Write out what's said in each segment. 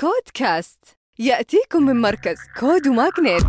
كود كاست يأتيكم من مركز كود وماغنيت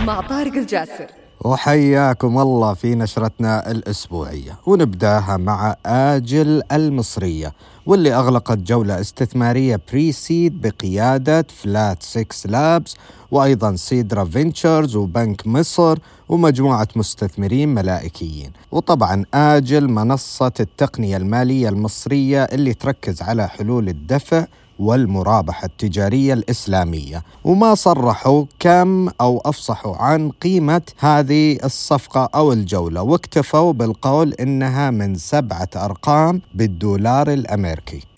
مع طارق الجاسر. وحياكم الله في نشرتنا الأسبوعية. ونبدأها مع آجل المصرية واللي أغلقت جولة استثمارية pre-seed بقيادة Flat6Labs وأيضا سيدرا فينتشرز وبنك مصر ومجموعة مستثمرين ملائكيين. وطبعا آجل منصة التقنية المالية المصرية اللي تركز على حلول الدفع والمرابحة التجارية الإسلامية. وما صرحوا كم أو أفصحوا عن قيمة هذه الصفقة أو الجولة. واكتفوا بالقول إنها من سبعة أرقام بالدولار الأمريكي.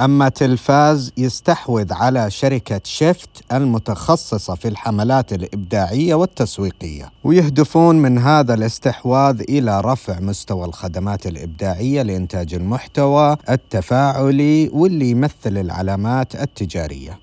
أما تلفاز يستحوذ على شركة شيفت المتخصصة في الحملات الإبداعية والتسويقية. ويهدفون من هذا الاستحواذ إلى رفع مستوى الخدمات الإبداعية لإنتاج المحتوى التفاعلي واللي يمثل العلامات التجارية.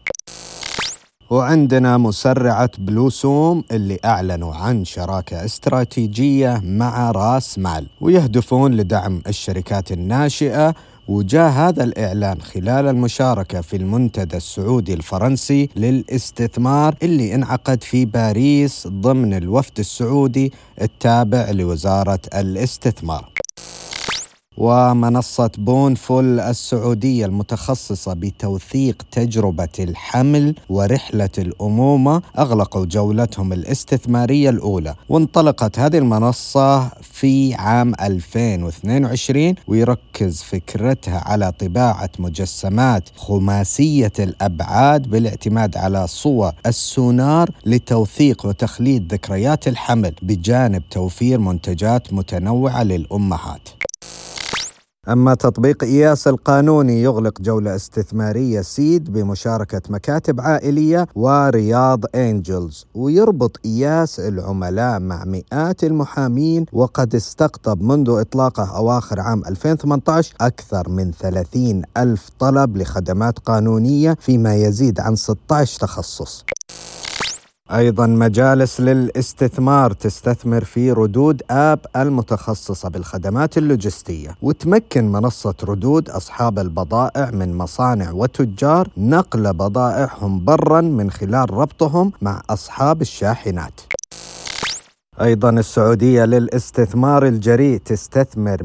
وعندنا مسرعة بلوسوم اللي أعلنوا عن شراكة استراتيجية مع راس مال. ويهدفون لدعم الشركات الناشئة وجاء هذا الإعلان خلال المشاركة في المنتدى السعودي الفرنسي للاستثمار اللي انعقد في باريس ضمن الوفد السعودي التابع لوزارة الاستثمار. ومنصة بونفول السعودية المتخصصة بتوثيق تجربة الحمل ورحلة الأمومة أغلقوا جولتهم الاستثمارية الأولى وانطلقت هذه المنصة في عام 2022 ويركز فكرتها على طباعة مجسمات خماسية الأبعاد بالاعتماد على صور السونار لتوثيق وتخليد ذكريات الحمل بجانب توفير منتجات متنوعة للأمهات. أما تطبيق إياس القانوني يغلق جولة استثمارية سيد بمشاركة مكاتب عائلية ورياض أنجلز ويربط إياس العملاء مع مئات المحامين وقد استقطب منذ إطلاقه أواخر عام 2018 أكثر من 30 ألف طلب لخدمات قانونية فيما يزيد عن 16 تخصص. أيضا مجالس للاستثمار تستثمر في ردود app المتخصصة بالخدمات اللوجستية وتمكن منصة ردود أصحاب البضائع من مصانع وتجار نقل بضائعهم برا من خلال ربطهم مع أصحاب الشاحنات. أيضا السعودية للاستثمار الجريء تستثمر 112.5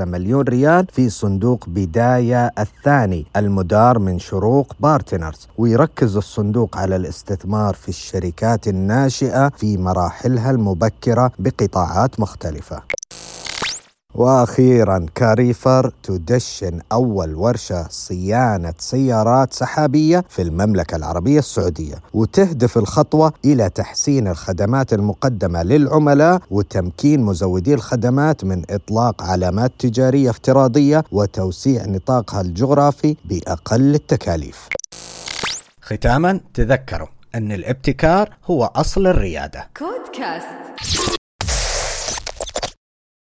مليون ريال في صندوق بداية الثاني المدار من شروق بارتنرز ويركز الصندوق على الاستثمار في الشركات الناشئة في مراحلها المبكرة بقطاعات مختلفة. وأخيرا كاريفر تدشن أول ورشة صيانة سيارات سحابية في المملكة العربية السعودية وتهدف الخطوة إلى تحسين الخدمات المقدمة للعملاء وتمكين مزودي الخدمات من إطلاق علامات تجارية افتراضية وتوسيع نطاقها الجغرافي بأقل التكاليف. ختاما تذكروا أن الابتكار هو أصل الريادة. كود كاست